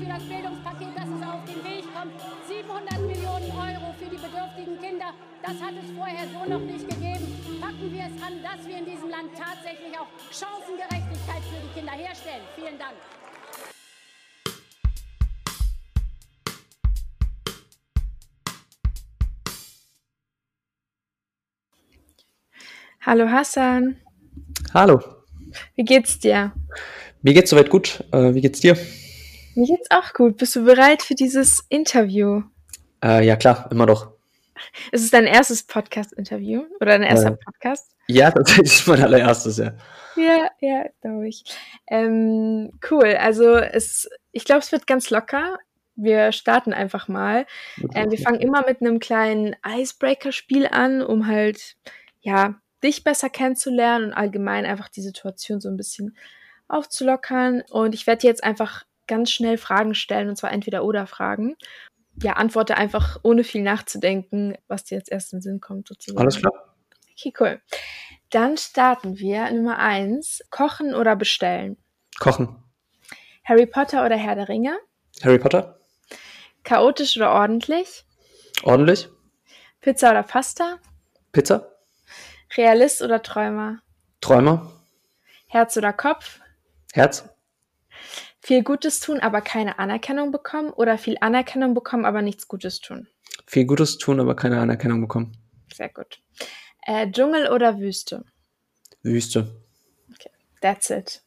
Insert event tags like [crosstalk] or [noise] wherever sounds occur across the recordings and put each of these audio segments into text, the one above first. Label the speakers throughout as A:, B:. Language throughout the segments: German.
A: für das Bildungspaket, das es auf den Weg kommt. 700 Millionen Euro für die bedürftigen Kinder, das hat es vorher so noch nicht gegeben. Packen wir es an, dass wir in diesem Land tatsächlich auch Chancengerechtigkeit für die Kinder herstellen. Vielen Dank.
B: Hallo Hassan.
C: Hallo.
B: Wie geht's dir?
C: Mir geht's soweit gut. Äh, wie geht's dir?
B: Mir geht's auch gut. Bist du bereit für dieses Interview?
C: Äh, ja, klar, immer noch.
B: Ist es dein erstes Podcast-Interview oder dein erster äh, Podcast?
C: Ja, [laughs] tatsächlich mein allererstes, ja.
B: Ja, ja, glaube ich. Ähm, cool. Also es, ich glaube, es wird ganz locker. Wir starten einfach mal. Ähm, wir fangen immer mit einem kleinen Icebreaker-Spiel an, um halt ja dich besser kennenzulernen und allgemein einfach die Situation so ein bisschen aufzulockern. Und ich werde jetzt einfach ganz schnell Fragen stellen, und zwar entweder oder Fragen. Ja, antworte einfach ohne viel nachzudenken, was dir jetzt erst in den Sinn kommt, sozusagen.
C: Alles klar.
B: Okay, cool. Dann starten wir. Nummer eins: Kochen oder bestellen?
C: Kochen.
B: Harry Potter oder Herr der Ringe?
C: Harry Potter.
B: Chaotisch oder ordentlich?
C: Ordentlich.
B: Pizza oder Pasta?
C: Pizza.
B: Realist oder Träumer?
C: Träumer.
B: Herz oder Kopf?
C: Herz.
B: Viel Gutes tun, aber keine Anerkennung bekommen oder viel Anerkennung bekommen, aber nichts Gutes tun?
C: Viel Gutes tun, aber keine Anerkennung bekommen.
B: Sehr gut. Äh, Dschungel oder Wüste?
C: Wüste.
B: Okay, that's it.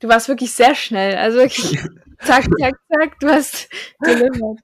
B: Du warst wirklich sehr schnell. Also wirklich, [laughs] zack, zack, zack, du hast [laughs] delivered.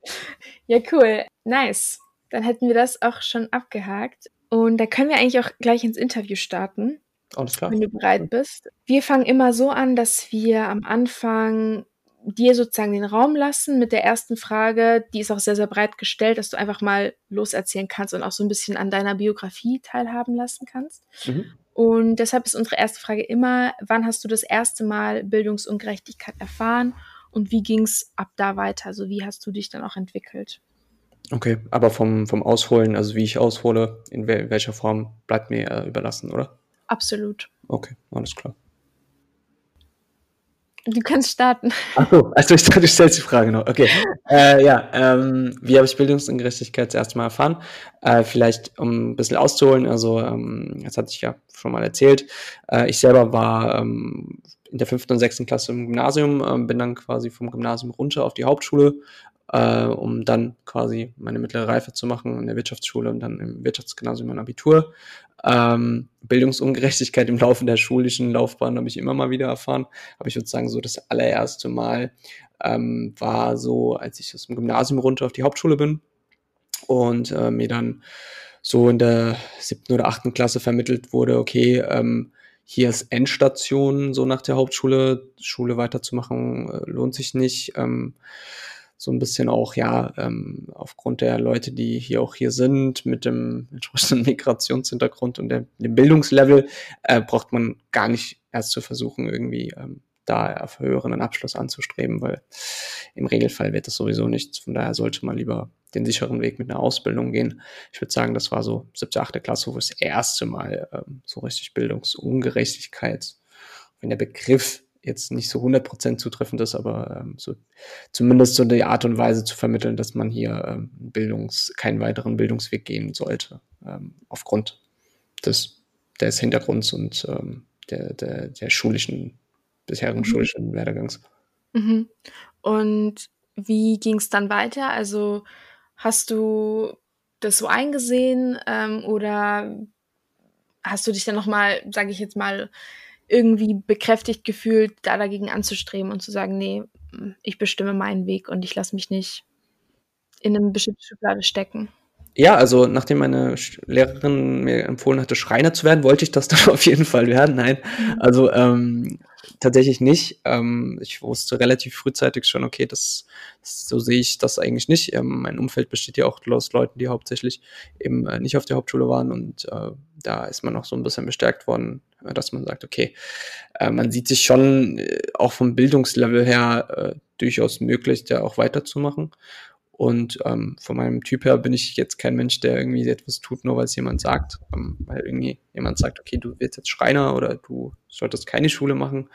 B: Ja, cool. Nice. Dann hätten wir das auch schon abgehakt. Und da können wir eigentlich auch gleich ins Interview starten.
C: Alles klar.
B: Wenn du bereit bist. Wir fangen immer so an, dass wir am Anfang dir sozusagen den Raum lassen mit der ersten Frage. Die ist auch sehr, sehr breit gestellt, dass du einfach mal loserzählen kannst und auch so ein bisschen an deiner Biografie teilhaben lassen kannst. Mhm. Und deshalb ist unsere erste Frage immer, wann hast du das erste Mal Bildungsungerechtigkeit erfahren und wie ging es ab da weiter? Also wie hast du dich dann auch entwickelt?
C: Okay, aber vom, vom Ausholen, also wie ich aushole, in wel welcher Form, bleibt mir äh, überlassen, oder?
B: Absolut.
C: Okay, alles klar.
B: Du kannst starten.
C: Achso, also ich dachte, du stellst die Frage noch. Okay. Äh, ja, ähm, wie habe ich Bildungsungerechtigkeit das erste Mal erfahren? Äh, vielleicht, um ein bisschen auszuholen, also ähm, das hatte ich ja schon mal erzählt. Äh, ich selber war ähm, in der fünften und sechsten Klasse im Gymnasium, äh, bin dann quasi vom Gymnasium runter auf die Hauptschule äh, um dann quasi meine mittlere Reife zu machen in der Wirtschaftsschule und dann im Wirtschaftsgymnasium mein Abitur. Ähm, Bildungsungerechtigkeit im Laufe der schulischen Laufbahn habe ich immer mal wieder erfahren. Aber ich würde sagen, so das allererste Mal ähm, war so, als ich aus dem Gymnasium runter auf die Hauptschule bin und äh, mir dann so in der siebten oder achten Klasse vermittelt wurde, okay, ähm, hier ist Endstation, so nach der Hauptschule, Schule weiterzumachen, äh, lohnt sich nicht. Ähm, so ein bisschen auch, ja, ähm, aufgrund der Leute, die hier auch hier sind, mit dem entsprechenden [laughs] Migrationshintergrund und der, dem Bildungslevel, äh, braucht man gar nicht erst zu versuchen, irgendwie ähm, da auf höheren Abschluss anzustreben, weil im Regelfall wird das sowieso nichts. Von daher sollte man lieber den sicheren Weg mit einer Ausbildung gehen. Ich würde sagen, das war so siebte, achte Klasse, wo das erste Mal ähm, so richtig Bildungsungerechtigkeit, wenn der Begriff jetzt nicht so 100% zutreffend ist, aber ähm, so zumindest so die Art und Weise zu vermitteln, dass man hier ähm, Bildungs, keinen weiteren Bildungsweg gehen sollte, ähm, aufgrund des, des Hintergrunds und ähm, der, der, der schulischen, bisherigen mhm. schulischen Werdegangs.
B: Mhm. Und wie ging es dann weiter? Also hast du das so eingesehen ähm, oder hast du dich dann nochmal, sage ich jetzt mal, irgendwie bekräftigt gefühlt, da dagegen anzustreben und zu sagen, nee, ich bestimme meinen Weg und ich lasse mich nicht in eine bestimmte Schublade stecken.
C: Ja, also nachdem meine Lehrerin mir empfohlen hatte, Schreiner zu werden, wollte ich das [laughs] dann auf jeden Fall werden. Nein, mhm. also ähm, tatsächlich nicht. Ähm, ich wusste relativ frühzeitig schon, okay, das, das so sehe ich das eigentlich nicht. Ähm, mein Umfeld besteht ja auch aus Leuten, die hauptsächlich eben äh, nicht auf der Hauptschule waren und äh, da ist man auch so ein bisschen bestärkt worden, äh, dass man sagt, okay, äh, man sieht sich schon äh, auch vom Bildungslevel her äh, durchaus möglich, da auch weiterzumachen. Und ähm, von meinem Typ her bin ich jetzt kein Mensch, der irgendwie etwas tut, nur weil es jemand sagt. Ähm, weil irgendwie jemand sagt, okay, du wirst jetzt Schreiner oder du solltest keine Schule machen,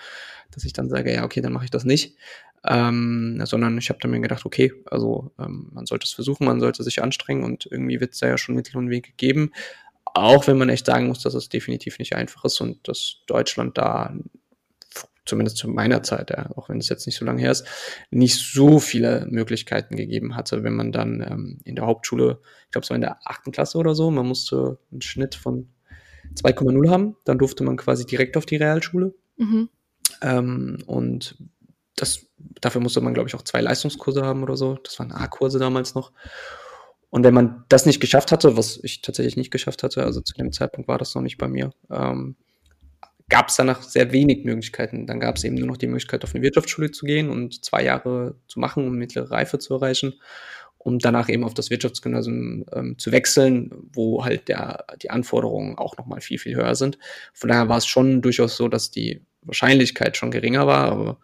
C: dass ich dann sage, ja, okay, dann mache ich das nicht. ähm, sondern ich habe dann mir gedacht, okay, also ähm, man sollte es versuchen, man sollte sich anstrengen und irgendwie wird es da ja schon Mittel und Wege geben. Auch wenn man echt sagen muss, dass es definitiv nicht einfach ist und dass Deutschland da zumindest zu meiner Zeit, ja, auch wenn es jetzt nicht so lange her ist, nicht so viele Möglichkeiten gegeben hatte, wenn man dann ähm, in der Hauptschule, ich glaube es war in der achten Klasse oder so, man musste einen Schnitt von 2,0 haben, dann durfte man quasi direkt auf die Realschule. Mhm. Ähm, und das, dafür musste man, glaube ich, auch zwei Leistungskurse haben oder so. Das waren A-Kurse damals noch. Und wenn man das nicht geschafft hatte, was ich tatsächlich nicht geschafft hatte, also zu dem Zeitpunkt war das noch nicht bei mir, ähm, gab es danach sehr wenig Möglichkeiten. Dann gab es eben nur noch die Möglichkeit, auf eine Wirtschaftsschule zu gehen und zwei Jahre zu machen, um mittlere Reife zu erreichen, um danach eben auf das Wirtschaftsgymnasium ähm, zu wechseln, wo halt der, die Anforderungen auch nochmal viel, viel höher sind. Von daher war es schon durchaus so, dass die Wahrscheinlichkeit schon geringer war, aber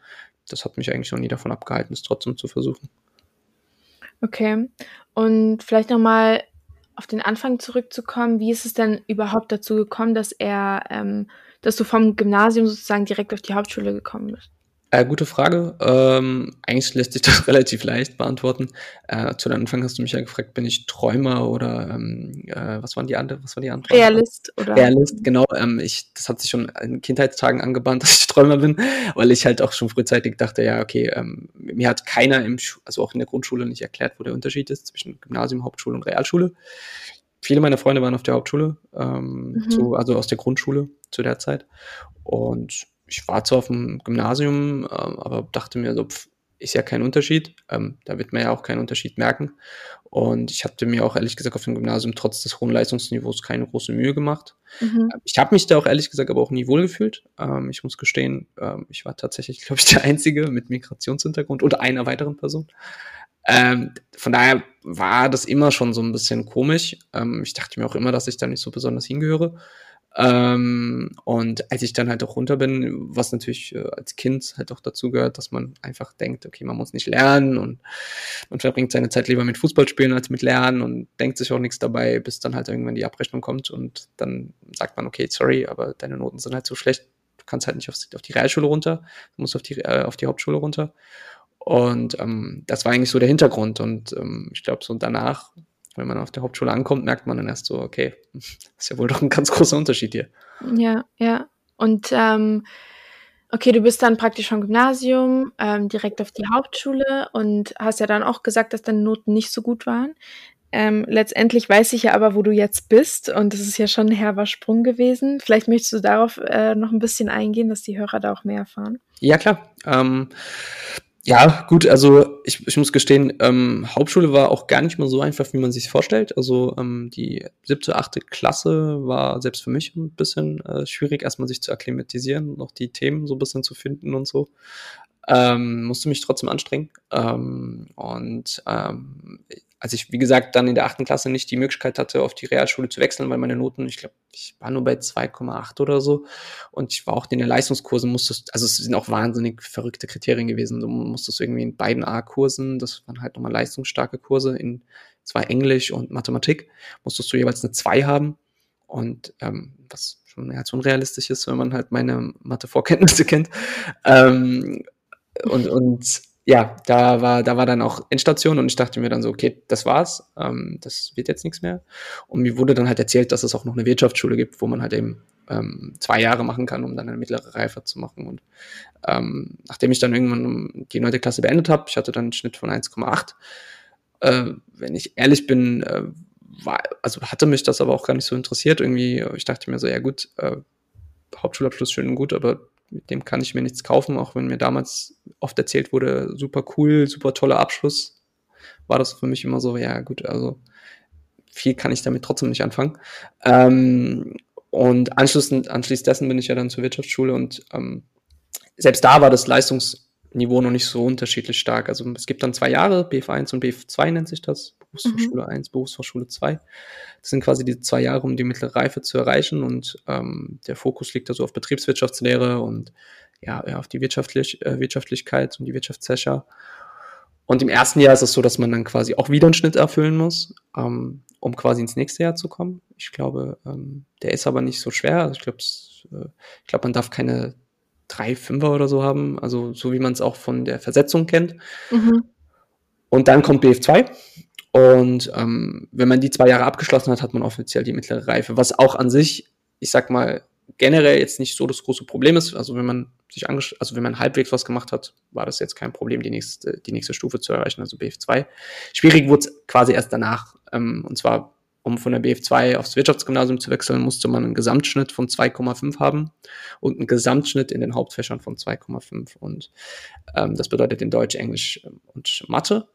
C: das hat mich eigentlich noch nie davon abgehalten, es trotzdem zu versuchen.
B: Okay. Und vielleicht nochmal auf den Anfang zurückzukommen, wie ist es denn überhaupt dazu gekommen, dass er ähm, dass du vom Gymnasium sozusagen direkt auf die Hauptschule gekommen bist?
C: Äh, gute Frage. Ähm, eigentlich lässt sich [laughs] das relativ leicht beantworten. Äh, zu Anfang hast du mich ja gefragt, bin ich Träumer oder ähm, äh, was waren die andere? Was war die Antwort?
B: Realist oder?
C: Realist, genau. Ähm, ich, das hat sich schon in Kindheitstagen angebahnt, [laughs] dass ich Träumer bin, weil ich halt auch schon frühzeitig dachte, ja, okay, ähm, mir hat keiner im, also auch in der Grundschule nicht erklärt, wo der Unterschied ist zwischen Gymnasium, Hauptschule und Realschule viele meiner Freunde waren auf der Hauptschule, ähm, mhm. zu, also aus der Grundschule zu der Zeit. Und ich war zwar auf dem Gymnasium, äh, aber dachte mir so, pff, ist ja kein Unterschied. Ähm, da wird man ja auch keinen Unterschied merken. Und ich hatte mir auch ehrlich gesagt auf dem Gymnasium trotz des hohen Leistungsniveaus keine große Mühe gemacht. Mhm. Ähm, ich habe mich da auch ehrlich gesagt aber auch nie wohlgefühlt. Ähm, ich muss gestehen, ähm, ich war tatsächlich, [laughs] glaube ich, der Einzige mit Migrationshintergrund oder einer weiteren Person. Ähm, von daher war das immer schon so ein bisschen komisch. Ähm, ich dachte mir auch immer, dass ich da nicht so besonders hingehöre. Ähm, und als ich dann halt auch runter bin, was natürlich äh, als Kind halt auch dazu gehört, dass man einfach denkt, okay, man muss nicht lernen und man verbringt seine Zeit lieber mit Fußballspielen als mit Lernen und denkt sich auch nichts dabei, bis dann halt irgendwann die Abrechnung kommt und dann sagt man, okay, sorry, aber deine Noten sind halt so schlecht, du kannst halt nicht auf, auf die Realschule runter, du musst auf die, äh, auf die Hauptschule runter. Und ähm, das war eigentlich so der Hintergrund. Und ähm, ich glaube, so danach, wenn man auf der Hauptschule ankommt, merkt man dann erst so, okay, [laughs] ist ja wohl doch ein ganz großer Unterschied hier.
B: Ja, ja. Und ähm, okay, du bist dann praktisch vom Gymnasium ähm, direkt auf die Hauptschule und hast ja dann auch gesagt, dass deine Noten nicht so gut waren. Ähm, letztendlich weiß ich ja aber, wo du jetzt bist und das ist ja schon ein herber Sprung gewesen. Vielleicht möchtest du darauf äh, noch ein bisschen eingehen, dass die Hörer da auch mehr erfahren.
C: Ja, klar. Ähm, ja, gut, also ich, ich muss gestehen, ähm, Hauptschule war auch gar nicht mal so einfach, wie man sich vorstellt. Also ähm, die siebte, achte Klasse war selbst für mich ein bisschen äh, schwierig, erstmal sich zu akklimatisieren auch die Themen so ein bisschen zu finden und so. Ähm, musste mich trotzdem anstrengen. Ähm, und ähm, als ich, wie gesagt, dann in der achten Klasse nicht die Möglichkeit hatte, auf die Realschule zu wechseln, weil meine Noten, ich glaube, ich war nur bei 2,8 oder so. Und ich war auch in den Leistungskursen, musstest, also es sind auch wahnsinnig verrückte Kriterien gewesen. Du musstest irgendwie in beiden A-Kursen, das waren halt nochmal leistungsstarke Kurse, in zwei Englisch und Mathematik, musstest du jeweils eine 2 haben. Und ähm, was schon ja, unrealistisch ist, wenn man halt meine Mathe-Vorkenntnisse [laughs] kennt. Ähm, und, und ja, da war, da war dann auch Endstation und ich dachte mir dann so, okay, das war's, ähm, das wird jetzt nichts mehr. Und mir wurde dann halt erzählt, dass es auch noch eine Wirtschaftsschule gibt, wo man halt eben ähm, zwei Jahre machen kann, um dann eine mittlere Reife zu machen. Und ähm, nachdem ich dann irgendwann die neunte Klasse beendet habe, ich hatte dann einen Schnitt von 1,8. Äh, wenn ich ehrlich bin, äh, war, also hatte mich das aber auch gar nicht so interessiert. Irgendwie, ich dachte mir so, ja gut, äh, Hauptschulabschluss schön und gut, aber mit dem kann ich mir nichts kaufen, auch wenn mir damals oft erzählt wurde, super cool, super toller Abschluss, war das für mich immer so, ja gut, also viel kann ich damit trotzdem nicht anfangen. Ähm, und anschließend, anschließend dessen bin ich ja dann zur Wirtschaftsschule und ähm, selbst da war das Leistungsniveau noch nicht so unterschiedlich stark. Also es gibt dann zwei Jahre, BF1 und BF2 nennt sich das, Berufsfachschule mhm. 1, Berufsfachschule 2. Das sind quasi die zwei Jahre, um die mittlere Reife zu erreichen und ähm, der Fokus liegt also auf Betriebswirtschaftslehre und ja, ja auf die Wirtschaftlich, äh, Wirtschaftlichkeit und die Wirtschaftsfächer. Und im ersten Jahr ist es so, dass man dann quasi auch wieder einen Schnitt erfüllen muss, ähm, um quasi ins nächste Jahr zu kommen. Ich glaube, ähm, der ist aber nicht so schwer. Also ich glaube, äh, ich glaube, man darf keine drei Fünfer oder so haben, also so wie man es auch von der Versetzung kennt. Mhm. Und dann kommt BF2. Und ähm, wenn man die zwei Jahre abgeschlossen hat, hat man offiziell die mittlere Reife, was auch an sich, ich sag mal, generell jetzt nicht so das große Problem ist. Also wenn man sich also wenn man halbwegs was gemacht hat, war das jetzt kein Problem, die nächste, die nächste Stufe zu erreichen, also BF2. Schwierig wurde es quasi erst danach. Ähm, und zwar, um von der BF2 aufs Wirtschaftsgymnasium zu wechseln, musste man einen Gesamtschnitt von 2,5 haben und einen Gesamtschnitt in den Hauptfächern von 2,5. Und ähm, das bedeutet in Deutsch, Englisch ähm, und Mathe.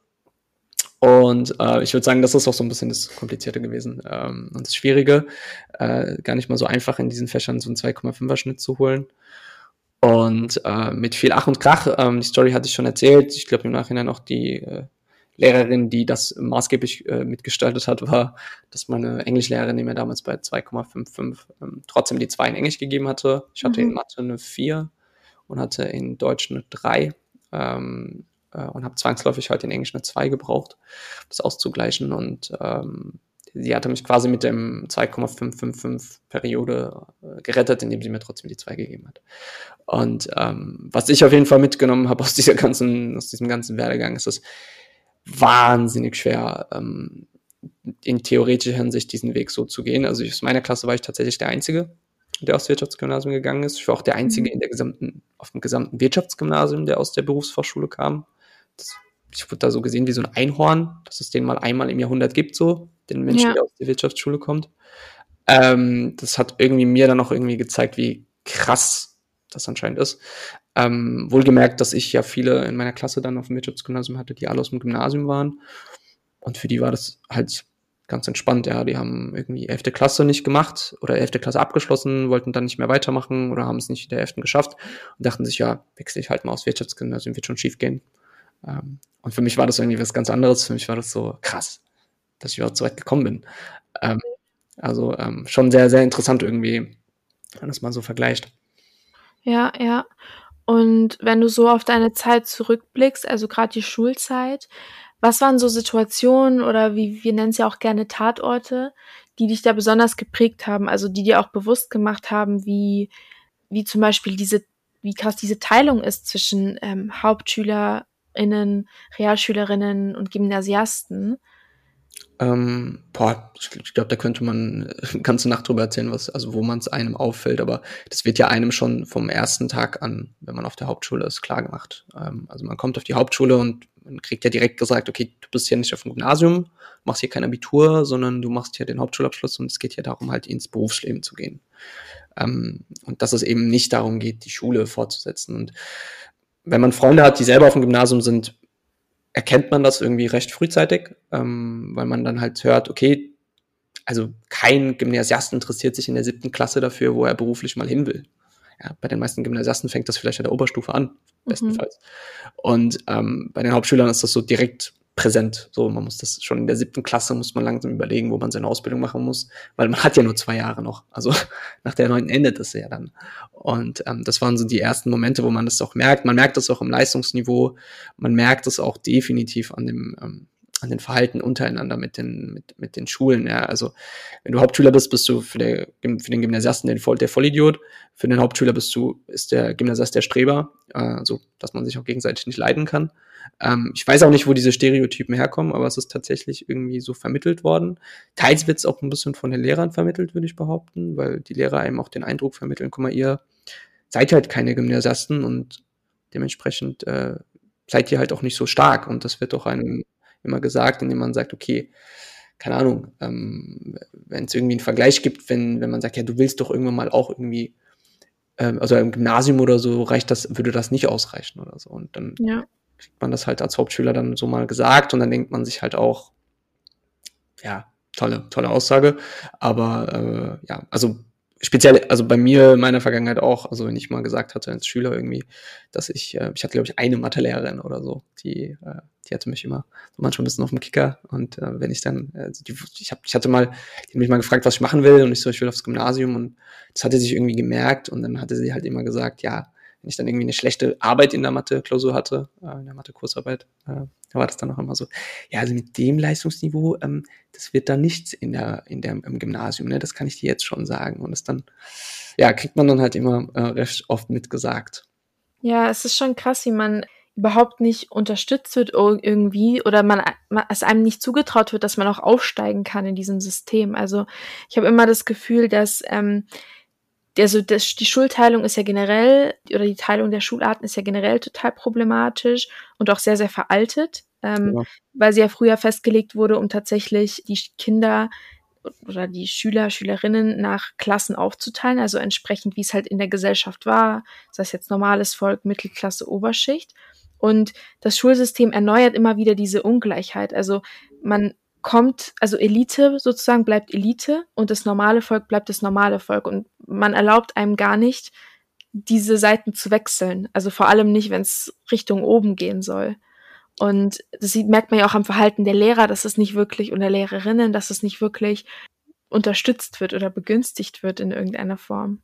C: Und äh, ich würde sagen, das ist auch so ein bisschen das Komplizierte gewesen ähm, und das Schwierige. Äh, gar nicht mal so einfach in diesen Fächern so einen 2,5er Schnitt zu holen. Und äh, mit viel Ach und Krach, ähm, die Story hatte ich schon erzählt. Ich glaube im Nachhinein auch die äh, Lehrerin, die das maßgeblich äh, mitgestaltet hat, war, dass meine Englischlehrerin, die mir damals bei 2,55 ähm, trotzdem die 2 in Englisch gegeben hatte. Ich hatte mhm. in Mathe eine 4 und hatte in Deutsch eine 3. Ähm, äh, und habe zwangsläufig halt in Englisch eine 2 gebraucht, um das auszugleichen. Und ähm, sie hatte mich quasi mit dem 2,555 Periode äh, gerettet, indem sie mir trotzdem die 2 gegeben hat. Und ähm, was ich auf jeden Fall mitgenommen habe aus [laughs] dieser ganzen, aus diesem ganzen Werdegang, ist es wahnsinnig schwer, ähm, in theoretischer Hinsicht diesen Weg so zu gehen. Also aus meiner Klasse war ich tatsächlich der Einzige, der aufs Wirtschaftsgymnasium gegangen ist. Ich war auch der Einzige mhm. in der gesamten, auf dem gesamten Wirtschaftsgymnasium, der aus der Berufsfachschule kam das, ich wurde da so gesehen wie so ein Einhorn, dass es den mal einmal im Jahrhundert gibt, so, den Menschen, ja. der aus der Wirtschaftsschule kommt. Ähm, das hat irgendwie mir dann auch irgendwie gezeigt, wie krass das anscheinend ist. Ähm, wohlgemerkt, dass ich ja viele in meiner Klasse dann auf dem Wirtschaftsgymnasium hatte, die alle aus dem Gymnasium waren. Und für die war das halt ganz entspannt, ja. Die haben irgendwie 11. Klasse nicht gemacht oder 11. Klasse abgeschlossen, wollten dann nicht mehr weitermachen oder haben es nicht in der 11. geschafft und dachten sich, ja, wechsle ich halt mal aufs Wirtschaftsgymnasium, wird schon schief gehen. Ähm, und für mich war das irgendwie was ganz anderes. Für mich war das so krass, dass ich überhaupt so weit gekommen bin. Ähm, also ähm, schon sehr, sehr interessant irgendwie, wenn das mal so vergleicht.
B: Ja, ja. Und wenn du so auf deine Zeit zurückblickst, also gerade die Schulzeit, was waren so Situationen oder wie wir nennen es ja auch gerne Tatorte, die dich da besonders geprägt haben, also die dir auch bewusst gemacht haben, wie, wie zum Beispiel diese, wie krass diese Teilung ist zwischen ähm, Hauptschüler Innen, Realschülerinnen und Gymnasiasten?
C: Ähm, boah, ich, glaube, da könnte man eine [laughs] ganze Nacht drüber erzählen, was, also wo man es einem auffällt, aber das wird ja einem schon vom ersten Tag an, wenn man auf der Hauptschule ist, klar gemacht. Ähm, also man kommt auf die Hauptschule und man kriegt ja direkt gesagt, okay, du bist hier nicht auf dem Gymnasium, machst hier kein Abitur, sondern du machst hier den Hauptschulabschluss und es geht hier darum, halt ins Berufsleben zu gehen. Ähm, und dass es eben nicht darum geht, die Schule fortzusetzen. Und wenn man Freunde hat, die selber auf dem Gymnasium sind, erkennt man das irgendwie recht frühzeitig, ähm, weil man dann halt hört, okay, also kein Gymnasiast interessiert sich in der siebten Klasse dafür, wo er beruflich mal hin will. Ja, bei den meisten Gymnasiasten fängt das vielleicht an der Oberstufe an, bestenfalls. Mhm. Und ähm, bei den Hauptschülern ist das so direkt präsent. So, man muss das schon in der siebten Klasse muss man langsam überlegen, wo man seine Ausbildung machen muss, weil man hat ja nur zwei Jahre noch. Also [laughs] nach der neunten endet das ja dann. Und ähm, das waren so die ersten Momente, wo man das auch merkt. Man merkt das auch im Leistungsniveau. Man merkt es auch definitiv an dem ähm, an den Verhalten untereinander mit den, mit, mit den Schulen. Ja. Also wenn du Hauptschüler bist, bist du für, der, für den Gymnasiasten der, Voll, der Vollidiot. Für den Hauptschüler bist du, ist der Gymnasiast der Streber, äh, so dass man sich auch gegenseitig nicht leiden kann. Ähm, ich weiß auch nicht, wo diese Stereotypen herkommen, aber es ist tatsächlich irgendwie so vermittelt worden. Teils wird es auch ein bisschen von den Lehrern vermittelt, würde ich behaupten, weil die Lehrer einem auch den Eindruck vermitteln, guck mal, ihr seid halt keine Gymnasiasten und dementsprechend äh, seid ihr halt auch nicht so stark. Und das wird auch einem immer gesagt, indem man sagt, okay, keine Ahnung, ähm, wenn es irgendwie einen Vergleich gibt, wenn, wenn man sagt, ja, du willst doch irgendwann mal auch irgendwie, ähm, also im Gymnasium oder so reicht das, würde das nicht ausreichen oder so. Und dann ja kriegt man das halt als Hauptschüler dann so mal gesagt und dann denkt man sich halt auch, ja, tolle, tolle Aussage. Aber äh, ja, also speziell, also bei mir in meiner Vergangenheit auch, also wenn ich mal gesagt hatte als Schüler irgendwie, dass ich, äh, ich hatte glaube ich eine Mathelehrerin oder so, die, äh, die hatte mich immer so manchmal ein bisschen auf dem Kicker und äh, wenn ich dann, äh, die, ich, hab, ich hatte mal, die hat mich mal gefragt, was ich machen will und ich so, ich will aufs Gymnasium und das hatte sich irgendwie gemerkt und dann hatte sie halt immer gesagt, ja, wenn ich dann irgendwie eine schlechte Arbeit in der Mathe-Klausur hatte, äh, in der Mathe-Kursarbeit, äh, da war das dann auch immer so, ja, also mit dem Leistungsniveau, ähm, das wird dann nichts in der, in der, im Gymnasium, ne? Das kann ich dir jetzt schon sagen. Und das dann, ja, kriegt man dann halt immer äh, recht oft mitgesagt.
B: Ja, es ist schon krass, wie man überhaupt nicht unterstützt wird irgendwie oder man, man es einem nicht zugetraut wird, dass man auch aufsteigen kann in diesem System. Also ich habe immer das Gefühl, dass ähm, also das, die Schulteilung ist ja generell oder die Teilung der Schularten ist ja generell total problematisch und auch sehr sehr veraltet, ähm, ja. weil sie ja früher festgelegt wurde, um tatsächlich die Kinder oder die Schüler, Schülerinnen nach Klassen aufzuteilen, also entsprechend, wie es halt in der Gesellschaft war, sei es jetzt normales Volk, Mittelklasse, Oberschicht. Und das Schulsystem erneuert immer wieder diese Ungleichheit. Also man kommt, also Elite sozusagen bleibt Elite und das normale Volk bleibt das normale Volk. Und man erlaubt einem gar nicht, diese Seiten zu wechseln. Also vor allem nicht, wenn es Richtung oben gehen soll. Und das merkt man ja auch am Verhalten der Lehrer, dass es nicht wirklich, und der Lehrerinnen, dass es nicht wirklich unterstützt wird oder begünstigt wird in irgendeiner Form.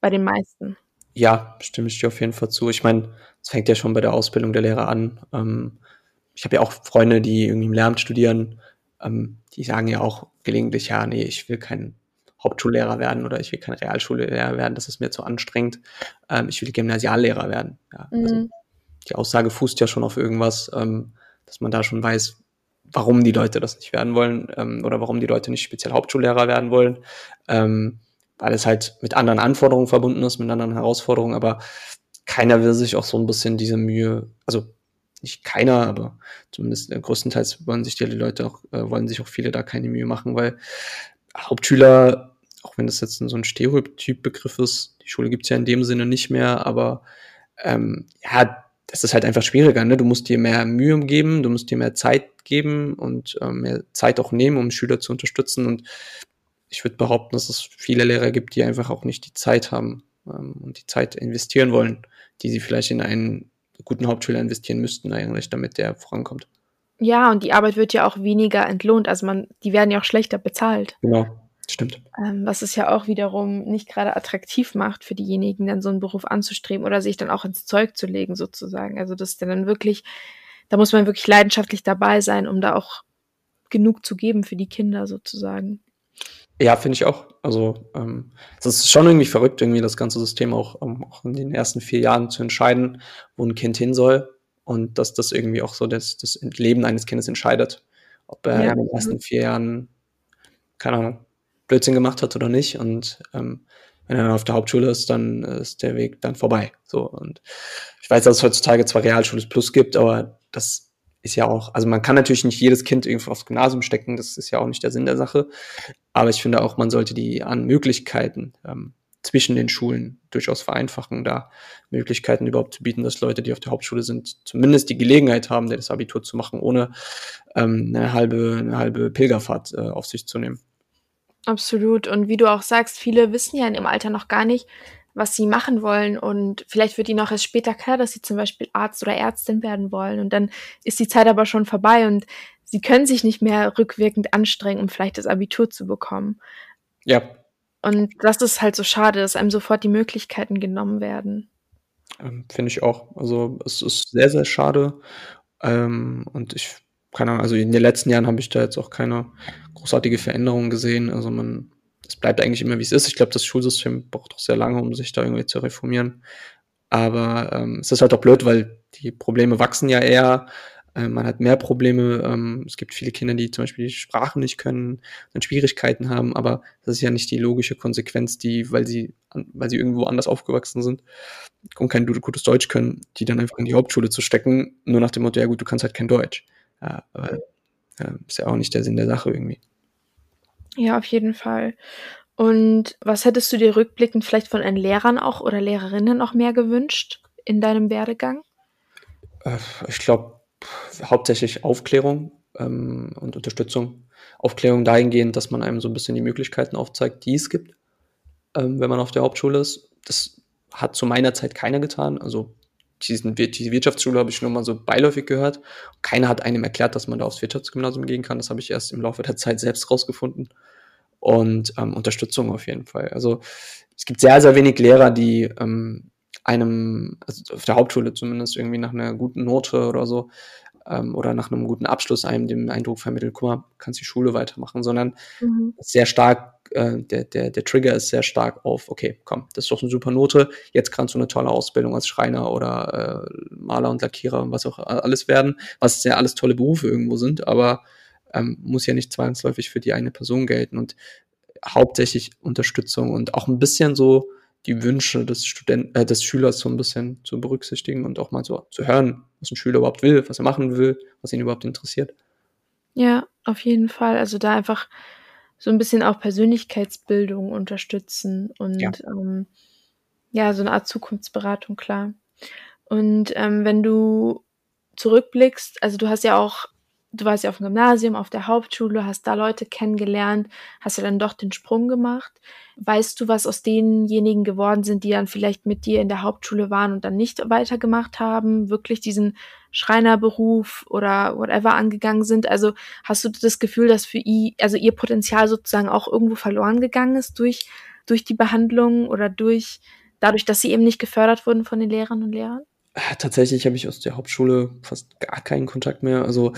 B: Bei den meisten.
C: Ja, stimme ich dir auf jeden Fall zu. Ich meine, es fängt ja schon bei der Ausbildung der Lehrer an. Ähm, ich habe ja auch Freunde, die irgendwie im Lehramt studieren, ähm, die sagen ja auch gelegentlich, ja, nee, ich will kein Hauptschullehrer werden oder ich will kein Realschullehrer werden, das ist mir zu anstrengend. Ähm, ich will Gymnasiallehrer werden. Ja, also mhm die Aussage fußt ja schon auf irgendwas, ähm, dass man da schon weiß, warum die Leute das nicht werden wollen ähm, oder warum die Leute nicht speziell Hauptschullehrer werden wollen, ähm, weil es halt mit anderen Anforderungen verbunden ist, mit anderen Herausforderungen, aber keiner will sich auch so ein bisschen diese Mühe, also nicht keiner, aber zumindest äh, größtenteils wollen sich die Leute auch, äh, wollen sich auch viele da keine Mühe machen, weil Hauptschüler, auch wenn das jetzt so ein Stereotypbegriff ist, die Schule gibt's ja in dem Sinne nicht mehr, aber ähm, ja, das ist halt einfach schwieriger. Ne? Du musst dir mehr Mühe geben, du musst dir mehr Zeit geben und ähm, mehr Zeit auch nehmen, um Schüler zu unterstützen. Und ich würde behaupten, dass es viele Lehrer gibt, die einfach auch nicht die Zeit haben ähm, und die Zeit investieren wollen, die sie vielleicht in einen guten Hauptschüler investieren müssten, eigentlich, damit der vorankommt.
B: Ja, und die Arbeit wird ja auch weniger entlohnt. Also man, die werden ja auch schlechter bezahlt.
C: Genau. Stimmt.
B: Ähm, was es ja auch wiederum nicht gerade attraktiv macht für diejenigen, dann so einen Beruf anzustreben oder sich dann auch ins Zeug zu legen, sozusagen. Also das ist dann wirklich, da muss man wirklich leidenschaftlich dabei sein, um da auch genug zu geben für die Kinder sozusagen.
C: Ja, finde ich auch. Also ähm, es ist schon irgendwie verrückt, irgendwie das ganze System auch, um, auch in den ersten vier Jahren zu entscheiden, wo ein Kind hin soll und dass das irgendwie auch so das, das Leben eines Kindes entscheidet, ob er ja. in den ersten vier Jahren, keine Ahnung, Blödsinn gemacht hat oder nicht. Und ähm, wenn er dann auf der Hauptschule ist, dann ist der Weg dann vorbei. So und ich weiß, dass es heutzutage zwar Realschule Plus gibt, aber das ist ja auch, also man kann natürlich nicht jedes Kind irgendwo aufs Gymnasium stecken, das ist ja auch nicht der Sinn der Sache. Aber ich finde auch, man sollte die an Möglichkeiten ähm, zwischen den Schulen durchaus vereinfachen, da Möglichkeiten überhaupt zu bieten, dass Leute, die auf der Hauptschule sind, zumindest die Gelegenheit haben, das Abitur zu machen, ohne ähm, eine halbe, eine halbe Pilgerfahrt äh, auf sich zu nehmen.
B: Absolut. Und wie du auch sagst, viele wissen ja in ihrem Alter noch gar nicht, was sie machen wollen. Und vielleicht wird ihnen auch erst später klar, dass sie zum Beispiel Arzt oder Ärztin werden wollen. Und dann ist die Zeit aber schon vorbei und sie können sich nicht mehr rückwirkend anstrengen, um vielleicht das Abitur zu bekommen.
C: Ja.
B: Und das ist halt so schade, dass einem sofort die Möglichkeiten genommen werden.
C: Ähm, Finde ich auch. Also es ist sehr, sehr schade. Ähm, und ich keine Ahnung, also in den letzten Jahren habe ich da jetzt auch keine großartige Veränderung gesehen. Also man, es bleibt eigentlich immer wie es ist. Ich glaube, das Schulsystem braucht doch sehr lange, um sich da irgendwie zu reformieren. Aber ähm, es ist halt auch blöd, weil die Probleme wachsen ja eher. Äh, man hat mehr Probleme. Ähm, es gibt viele Kinder, die zum Beispiel die Sprache nicht können, dann Schwierigkeiten haben. Aber das ist ja nicht die logische Konsequenz, die, weil sie, weil sie irgendwo anders aufgewachsen sind und kein gutes Deutsch können, die dann einfach in die Hauptschule zu stecken, nur nach dem Motto, ja gut, du kannst halt kein Deutsch. Ja, aber ja, ist ja auch nicht der Sinn der Sache irgendwie.
B: Ja, auf jeden Fall. Und was hättest du dir rückblickend vielleicht von den Lehrern auch oder Lehrerinnen auch mehr gewünscht in deinem Werdegang?
C: Äh, ich glaube, hauptsächlich Aufklärung ähm, und Unterstützung. Aufklärung dahingehend, dass man einem so ein bisschen die Möglichkeiten aufzeigt, die es gibt, ähm, wenn man auf der Hauptschule ist. Das hat zu meiner Zeit keiner getan. Also diesen, diese Wirtschaftsschule habe ich nur mal so beiläufig gehört. Keiner hat einem erklärt, dass man da aufs Wirtschaftsgymnasium gehen kann. Das habe ich erst im Laufe der Zeit selbst rausgefunden. Und ähm, Unterstützung auf jeden Fall. Also es gibt sehr, sehr wenig Lehrer, die ähm, einem, also auf der Hauptschule zumindest irgendwie nach einer guten Note oder so ähm, oder nach einem guten Abschluss einem den Eindruck vermittelt, guck mal, kannst die Schule weitermachen, sondern mhm. sehr stark, äh, der, der, der Trigger ist sehr stark auf, okay, komm, das ist doch eine super Note, jetzt kannst du eine tolle Ausbildung als Schreiner oder äh, Maler und Lackierer und was auch alles werden, was ja alles tolle Berufe irgendwo sind, aber ähm, muss ja nicht zwangsläufig für die eine Person gelten und hauptsächlich Unterstützung und auch ein bisschen so die Wünsche des Studenten, äh, des Schülers so ein bisschen zu berücksichtigen und auch mal so zu hören, was ein Schüler überhaupt will, was er machen will, was ihn überhaupt interessiert.
B: Ja, auf jeden Fall. Also da einfach so ein bisschen auch Persönlichkeitsbildung unterstützen und ja, ähm, ja so eine Art Zukunftsberatung, klar. Und ähm, wenn du zurückblickst, also du hast ja auch du warst ja auf dem Gymnasium, auf der Hauptschule, hast da Leute kennengelernt, hast ja dann doch den Sprung gemacht. Weißt du, was aus denjenigen geworden sind, die dann vielleicht mit dir in der Hauptschule waren und dann nicht weitergemacht haben, wirklich diesen Schreinerberuf oder whatever angegangen sind? Also hast du das Gefühl, dass für ihr, also ihr Potenzial sozusagen auch irgendwo verloren gegangen ist durch, durch die Behandlung oder durch, dadurch, dass sie eben nicht gefördert wurden von den Lehrern und Lehrern?
C: Tatsächlich habe ich aus der Hauptschule fast gar keinen Kontakt mehr. Also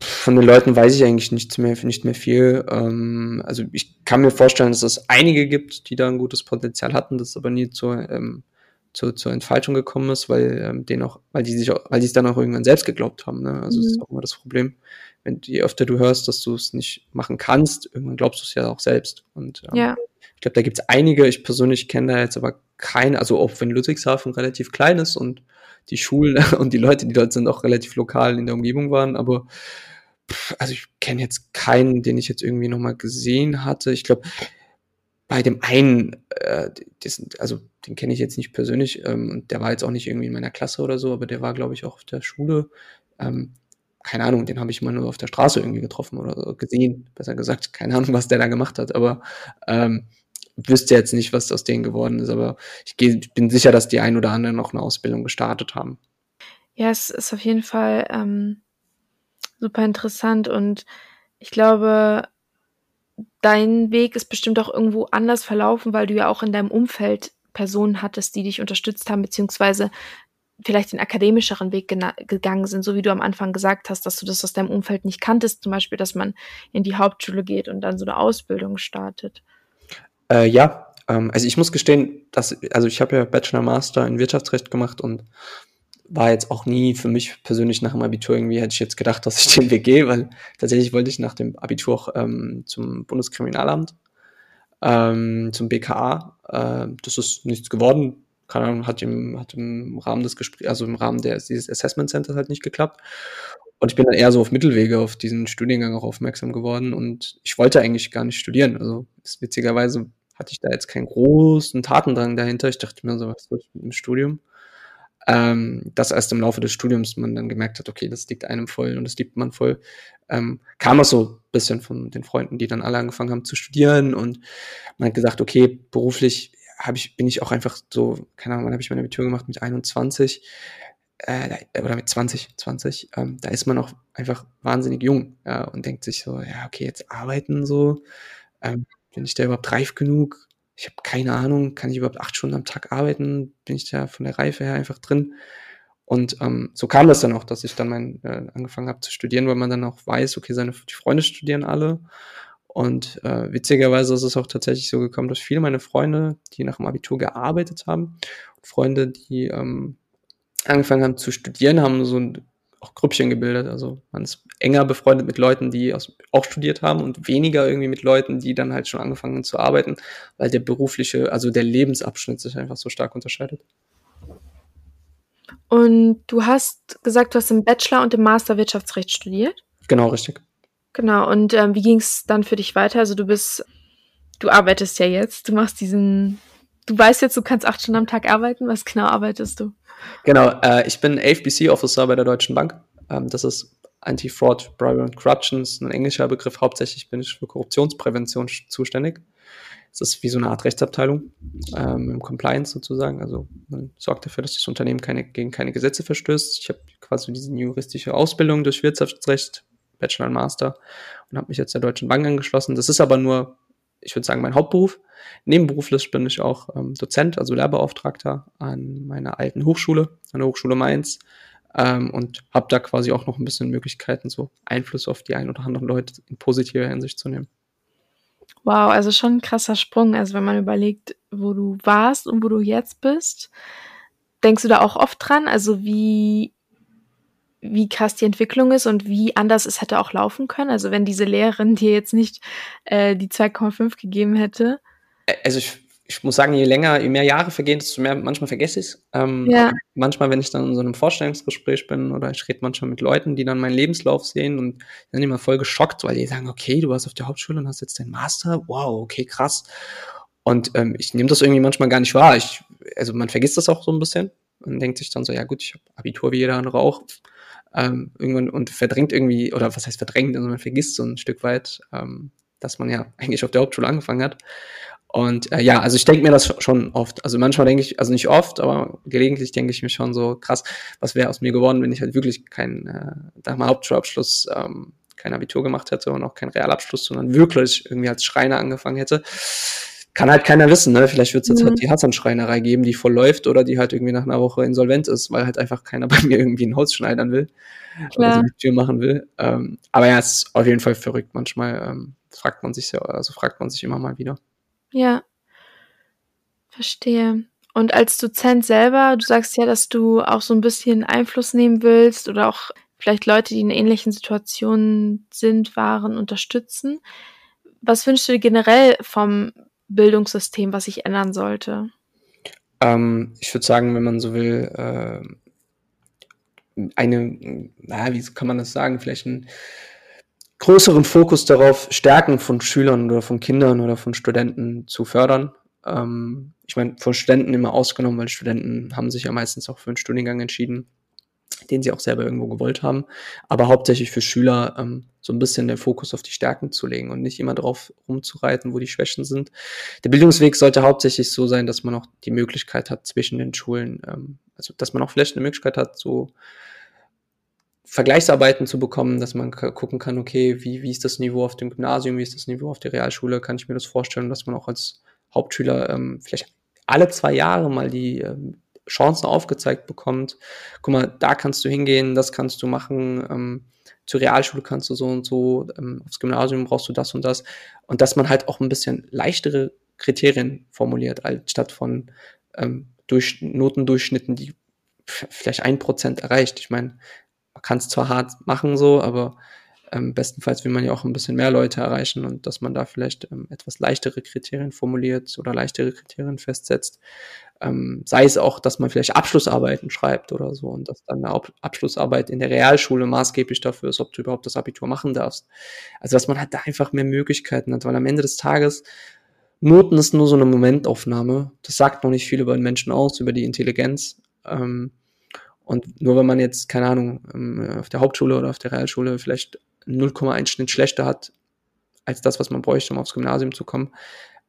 C: von den Leuten weiß ich eigentlich nichts mehr, nicht mehr viel. Ähm, also ich kann mir vorstellen, dass es einige gibt, die da ein gutes Potenzial hatten, das aber nie zur, ähm, zur, zur Entfaltung gekommen ist, weil ähm, den auch, weil die sich auch, weil die es dann auch irgendwann selbst geglaubt haben. Ne? Also mhm. das ist mhm. auch immer das Problem. Wenn je öfter du hörst, dass du es nicht machen kannst, irgendwann glaubst du es ja auch selbst. Und ähm, ja. ich glaube, da gibt es einige. Ich persönlich kenne da jetzt aber keine, also auch wenn Ludwigshafen relativ klein ist und die Schulen [laughs] und die Leute, die dort sind, auch relativ lokal in der Umgebung waren. Aber also ich kenne jetzt keinen, den ich jetzt irgendwie nochmal gesehen hatte. Ich glaube, bei dem einen, äh, das, also den kenne ich jetzt nicht persönlich ähm, und der war jetzt auch nicht irgendwie in meiner Klasse oder so, aber der war, glaube ich, auch auf der Schule. Ähm, keine Ahnung, den habe ich mal nur auf der Straße irgendwie getroffen oder gesehen, besser gesagt. Keine Ahnung, was der da gemacht hat, aber ähm, wüsste jetzt nicht, was aus denen geworden ist, aber ich, geh, ich bin sicher, dass die ein oder anderen noch eine Ausbildung gestartet haben.
B: Ja, es ist auf jeden Fall ähm, super interessant und ich glaube, dein Weg ist bestimmt auch irgendwo anders verlaufen, weil du ja auch in deinem Umfeld Personen hattest, die dich unterstützt haben, beziehungsweise vielleicht den akademischeren Weg gegangen sind, so wie du am Anfang gesagt hast, dass du das aus deinem Umfeld nicht kanntest, zum Beispiel, dass man in die Hauptschule geht und dann so eine Ausbildung startet.
C: Äh, ja, ähm, also ich muss gestehen, dass, also ich habe ja Bachelor Master in Wirtschaftsrecht gemacht und war jetzt auch nie für mich persönlich nach dem Abitur irgendwie, hätte ich jetzt gedacht, dass ich [laughs] den Weg gehe, weil tatsächlich wollte ich nach dem Abitur auch ähm, zum Bundeskriminalamt, ähm, zum BKA. Äh, das ist nichts geworden. Keine Ahnung, hat im, hat im Rahmen des Gesprächs, also im Rahmen des, dieses Assessment Centers halt nicht geklappt. Und ich bin dann eher so auf Mittelwege auf diesen Studiengang auch aufmerksam geworden und ich wollte eigentlich gar nicht studieren. Also witzigerweise hatte ich da jetzt keinen großen Tatendrang dahinter. Ich dachte mir so, was soll ich mit dem Studium? Ähm, das erst im Laufe des Studiums man dann gemerkt hat, okay, das liegt einem voll und das liebt man voll. Ähm, kam auch so ein bisschen von den Freunden, die dann alle angefangen haben zu studieren und man hat gesagt, okay, beruflich habe ich, bin ich auch einfach so, keine Ahnung, wann habe ich meine Abitur gemacht mit 21 äh, oder mit 20, 20, ähm, da ist man auch einfach wahnsinnig jung ja, und denkt sich so, ja, okay, jetzt arbeiten so, ähm, bin ich da überhaupt reif genug? Ich habe keine Ahnung, kann ich überhaupt acht Stunden am Tag arbeiten? Bin ich da von der Reife her einfach drin? Und ähm, so kam das dann auch, dass ich dann mein, äh, angefangen habe zu studieren, weil man dann auch weiß, okay, seine die Freunde studieren alle. Und äh, witzigerweise ist es auch tatsächlich so gekommen, dass viele meiner Freunde, die nach dem Abitur gearbeitet haben, Freunde, die ähm, angefangen haben zu studieren, haben so ein auch Grüppchen gebildet. Also man ist enger befreundet mit Leuten, die aus, auch studiert haben und weniger irgendwie mit Leuten, die dann halt schon angefangen haben zu arbeiten, weil der berufliche, also der Lebensabschnitt sich einfach so stark unterscheidet.
B: Und du hast gesagt, du hast im Bachelor und im Master Wirtschaftsrecht studiert?
C: Genau, richtig.
B: Genau. Und ähm, wie ging es dann für dich weiter? Also du bist, du arbeitest ja jetzt, du machst diesen, du weißt jetzt, du kannst acht Stunden am Tag arbeiten. Was genau arbeitest du?
C: Genau, äh, ich bin AFBC-Officer bei der Deutschen Bank. Ähm, das ist Anti-Fraud, Bribery and Corruption, ist ein englischer Begriff. Hauptsächlich bin ich für Korruptionsprävention zuständig. Es ist wie so eine Art Rechtsabteilung ähm, im Compliance sozusagen. Also man sorgt dafür, dass das Unternehmen keine, gegen keine Gesetze verstößt. Ich habe quasi diese juristische Ausbildung durch Wirtschaftsrecht, Bachelor und Master und habe mich jetzt der Deutschen Bank angeschlossen. Das ist aber nur ich würde sagen, mein Hauptberuf. Nebenberuflich bin ich auch ähm, Dozent, also Lehrbeauftragter an meiner alten Hochschule, an der Hochschule Mainz. Ähm, und habe da quasi auch noch ein bisschen Möglichkeiten, so Einfluss auf die ein oder anderen Leute in positiver Hinsicht zu nehmen.
B: Wow, also schon ein krasser Sprung. Also wenn man überlegt, wo du warst und wo du jetzt bist, denkst du da auch oft dran? Also wie, wie krass die Entwicklung ist und wie anders es hätte auch laufen können? Also wenn diese Lehrerin dir jetzt nicht äh, die 2,5 gegeben hätte?
C: Also ich ich muss sagen, je länger, je mehr Jahre vergehen, desto mehr, manchmal vergesse ich es. Ähm, ja. Manchmal, wenn ich dann in so einem Vorstellungsgespräch bin oder ich rede manchmal mit Leuten, die dann meinen Lebenslauf sehen und dann immer voll geschockt, weil die sagen, okay, du warst auf der Hauptschule und hast jetzt den Master, wow, okay, krass. Und ähm, ich nehme das irgendwie manchmal gar nicht wahr. Ich, also man vergisst das auch so ein bisschen und denkt sich dann so, ja gut, ich habe Abitur wie jeder andere auch. Ähm, irgendwann und verdrängt irgendwie, oder was heißt verdrängt, also man vergisst so ein Stück weit, ähm, dass man ja [laughs] eigentlich auf der Hauptschule angefangen hat. Und äh, ja, also ich denke mir das schon oft. Also manchmal denke ich, also nicht oft, aber gelegentlich denke ich mir schon so, krass, was wäre aus mir geworden, wenn ich halt wirklich keinen äh, mal Hauptschulabschluss, ähm, kein Abitur gemacht hätte und auch keinen Realabschluss, sondern wirklich irgendwie als Schreiner angefangen hätte. Kann halt keiner wissen, ne? Vielleicht wird es jetzt halt mhm. halt die Hassan-Schreinerei geben, die voll läuft oder die halt irgendwie nach einer Woche insolvent ist, weil halt einfach keiner [laughs] bei mir irgendwie ein Holz schneidern will Klar. oder so eine Tür machen will. Ähm, aber ja, es ist auf jeden Fall verrückt. Manchmal ähm, fragt man sich ja, also fragt man sich immer mal wieder.
B: Ja, verstehe. Und als Dozent selber, du sagst ja, dass du auch so ein bisschen Einfluss nehmen willst oder auch vielleicht Leute, die in ähnlichen Situationen sind, waren, unterstützen. Was wünschst du dir generell vom Bildungssystem, was sich ändern sollte?
C: Ähm, ich würde sagen, wenn man so will, äh, eine, na, wie kann man das sagen, vielleicht ein größeren Fokus darauf, Stärken von Schülern oder von Kindern oder von Studenten zu fördern. Ähm, ich meine, von Studenten immer ausgenommen, weil Studenten haben sich ja meistens auch für einen Studiengang entschieden, den sie auch selber irgendwo gewollt haben. Aber hauptsächlich für Schüler ähm, so ein bisschen den Fokus auf die Stärken zu legen und nicht immer darauf rumzureiten, wo die Schwächen sind. Der Bildungsweg sollte hauptsächlich so sein, dass man auch die Möglichkeit hat zwischen den Schulen, ähm, also dass man auch vielleicht eine Möglichkeit hat, so Vergleichsarbeiten zu bekommen, dass man gucken kann, okay, wie, wie ist das Niveau auf dem Gymnasium, wie ist das Niveau auf der Realschule, kann ich mir das vorstellen, dass man auch als Hauptschüler ähm, vielleicht alle zwei Jahre mal die ähm, Chancen aufgezeigt bekommt. Guck mal, da kannst du hingehen, das kannst du machen, ähm, zur Realschule kannst du so und so, ähm, aufs Gymnasium brauchst du das und das. Und dass man halt auch ein bisschen leichtere Kriterien formuliert, als statt von ähm, durch Notendurchschnitten, die vielleicht ein Prozent erreicht. Ich meine, man kann es zwar hart machen so, aber ähm, bestenfalls will man ja auch ein bisschen mehr Leute erreichen und dass man da vielleicht ähm, etwas leichtere Kriterien formuliert oder leichtere Kriterien festsetzt. Ähm, sei es auch, dass man vielleicht Abschlussarbeiten schreibt oder so und dass dann eine Abschlussarbeit in der Realschule maßgeblich dafür ist, ob du überhaupt das Abitur machen darfst. Also dass man halt da einfach mehr Möglichkeiten hat, weil am Ende des Tages Noten ist nur so eine Momentaufnahme. Das sagt noch nicht viel über den Menschen aus, über die Intelligenz. Ähm, und nur wenn man jetzt, keine Ahnung, ähm, auf der Hauptschule oder auf der Realschule vielleicht 0,1 Schnitt schlechter hat als das, was man bräuchte, um aufs Gymnasium zu kommen,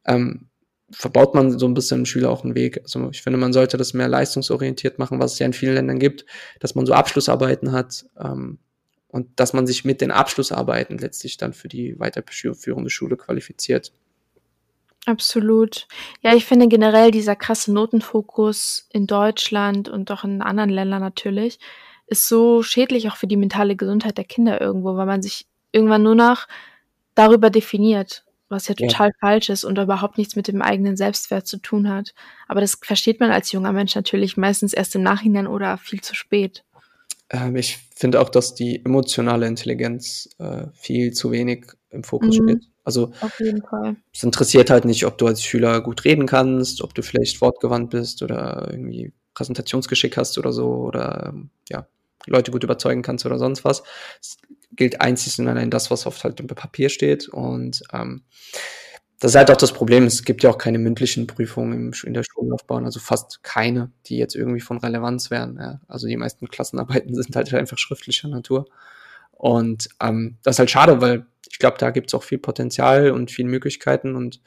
C: ähm, verbaut man so ein bisschen dem Schüler auch einen Weg. Also ich finde, man sollte das mehr leistungsorientiert machen, was es ja in vielen Ländern gibt, dass man so Abschlussarbeiten hat ähm, und dass man sich mit den Abschlussarbeiten letztlich dann für die weiterführende Schule qualifiziert.
B: Absolut. Ja, ich finde generell dieser krasse Notenfokus in Deutschland und auch in anderen Ländern natürlich ist so schädlich auch für die mentale Gesundheit der Kinder irgendwo, weil man sich irgendwann nur noch darüber definiert, was ja total ja. falsch ist und überhaupt nichts mit dem eigenen Selbstwert zu tun hat. Aber das versteht man als junger Mensch natürlich meistens erst im Nachhinein oder viel zu spät.
C: Ähm, ich finde auch, dass die emotionale Intelligenz äh, viel zu wenig im Fokus mhm. steht. Also
B: Auf jeden Fall.
C: es interessiert halt nicht, ob du als Schüler gut reden kannst, ob du vielleicht wortgewandt bist oder irgendwie Präsentationsgeschick hast oder so oder ähm, ja, Leute gut überzeugen kannst oder sonst was. Es gilt einzig und allein das, was oft halt im Papier steht. Und ähm, das ist halt auch das Problem. Es gibt ja auch keine mündlichen Prüfungen in der Schullaufbahn, also fast keine, die jetzt irgendwie von Relevanz wären. Ja. Also die meisten Klassenarbeiten [laughs] sind halt einfach schriftlicher Natur. Und ähm, das ist halt schade, weil ich glaube, da gibt es auch viel Potenzial und viele Möglichkeiten. Und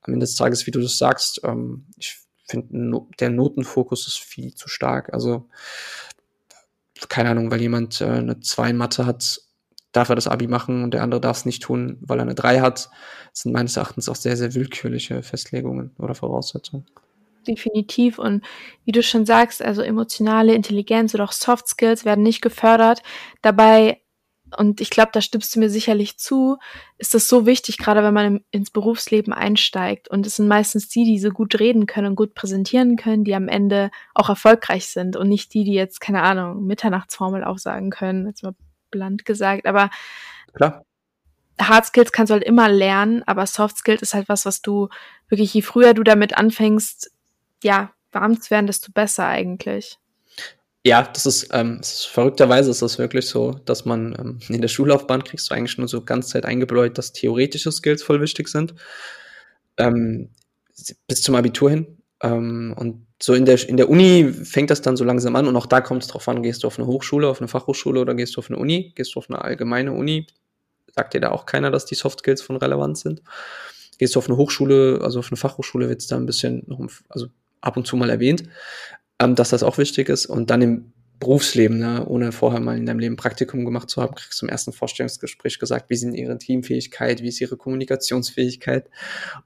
C: am Ende des Tages, wie du das sagst, ähm, ich finde, der Notenfokus ist viel zu stark. Also, keine Ahnung, weil jemand äh, eine 2 Mathe hat, darf er das Abi machen und der andere darf es nicht tun, weil er eine 3 hat. Das sind meines Erachtens auch sehr, sehr willkürliche Festlegungen oder Voraussetzungen.
B: Definitiv. Und wie du schon sagst, also emotionale Intelligenz oder auch Soft Skills werden nicht gefördert. Dabei, und ich glaube, da stimmst du mir sicherlich zu, ist das so wichtig, gerade wenn man ins Berufsleben einsteigt. Und es sind meistens die, die so gut reden können und gut präsentieren können, die am Ende auch erfolgreich sind und nicht die, die jetzt, keine Ahnung, Mitternachtsformel aufsagen können, jetzt mal blunt gesagt. Aber
C: Klar.
B: Hard Skills kannst du halt immer lernen, aber Soft Skills ist halt was, was du wirklich, je früher du damit anfängst, ja, warm zu werden, desto besser eigentlich.
C: Ja, das ist, ähm, das ist verrückterweise ist das wirklich so, dass man ähm, in der Schullaufbahn kriegst du eigentlich nur so ganz Zeit eingebläut, dass theoretische Skills voll wichtig sind. Ähm, bis zum Abitur hin. Ähm, und so in der, in der Uni fängt das dann so langsam an und auch da kommt es drauf an, gehst du auf eine Hochschule, auf eine Fachhochschule oder gehst du auf eine Uni, gehst du auf eine allgemeine Uni, sagt dir da auch keiner, dass die Soft Skills von relevant sind. Gehst du auf eine Hochschule, also auf eine Fachhochschule wird es da ein bisschen noch, also ab und zu mal erwähnt, ähm, dass das auch wichtig ist. Und dann im Berufsleben, ne, ohne vorher mal in deinem Leben Praktikum gemacht zu haben, kriegst du im ersten Vorstellungsgespräch gesagt, wie sind ihre Teamfähigkeit, wie ist ihre Kommunikationsfähigkeit.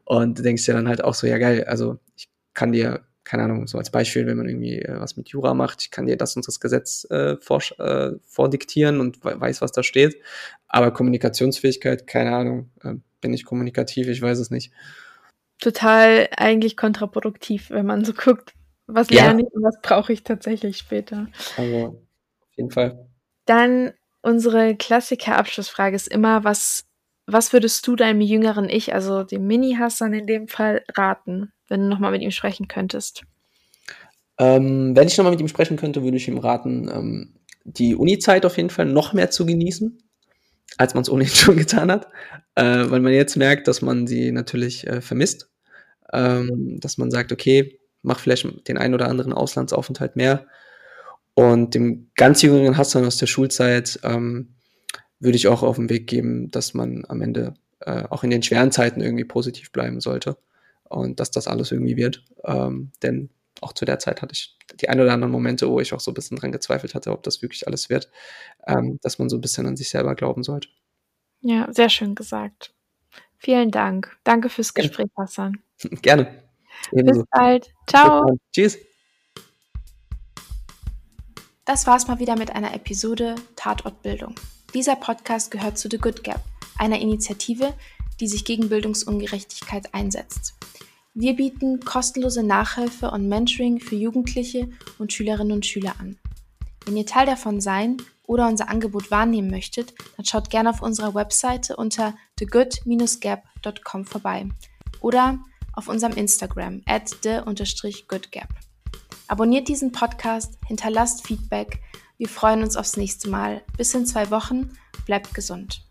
C: Und du denkst dir dann halt auch so, ja geil, also ich kann dir, keine Ahnung, so als Beispiel, wenn man irgendwie äh, was mit Jura macht, ich kann dir das und das Gesetz äh, vor, äh, vordiktieren und weiß, was da steht. Aber Kommunikationsfähigkeit, keine Ahnung, äh, bin ich kommunikativ, ich weiß es nicht
B: total eigentlich kontraproduktiv, wenn man so guckt, was ja. lerne ich und was brauche ich tatsächlich später.
C: Also, auf jeden Fall.
B: Dann unsere Klassiker-Abschlussfrage ist immer, was, was würdest du deinem jüngeren Ich, also dem Mini-Hassan in dem Fall, raten, wenn du nochmal mit ihm sprechen könntest?
C: Ähm, wenn ich nochmal mit ihm sprechen könnte, würde ich ihm raten, ähm, die Uni-Zeit auf jeden Fall noch mehr zu genießen als man es ohnehin [laughs] schon getan hat, äh, weil man jetzt merkt, dass man sie natürlich äh, vermisst, ähm, dass man sagt, okay, mach vielleicht den einen oder anderen Auslandsaufenthalt mehr. Und dem ganz jüngeren Hassan aus der Schulzeit ähm, würde ich auch auf den Weg geben, dass man am Ende äh, auch in den schweren Zeiten irgendwie positiv bleiben sollte und dass das alles irgendwie wird. Ähm, denn auch zu der Zeit hatte ich die ein oder anderen Momente, wo ich auch so ein bisschen dran gezweifelt hatte, ob das wirklich alles wird, ähm, dass man so ein bisschen an sich selber glauben sollte.
B: Ja, sehr schön gesagt. Vielen Dank. Danke fürs Gespräch. Hassan. [laughs]
C: Gerne.
B: Ebenso. Bis bald. Ciao.
C: Tschüss.
B: Das war's mal wieder mit einer Episode Tatortbildung. Dieser Podcast gehört zu The Good Gap, einer Initiative, die sich gegen Bildungsungerechtigkeit einsetzt. Wir bieten kostenlose Nachhilfe und Mentoring für Jugendliche und Schülerinnen und Schüler an. Wenn ihr Teil davon sein oder unser Angebot wahrnehmen möchtet, dann schaut gerne auf unserer Webseite unter thegood-gap.com vorbei oder auf unserem Instagram at the-goodgap. Abonniert diesen Podcast, hinterlasst Feedback. Wir freuen uns aufs nächste Mal. Bis in zwei Wochen. Bleibt gesund.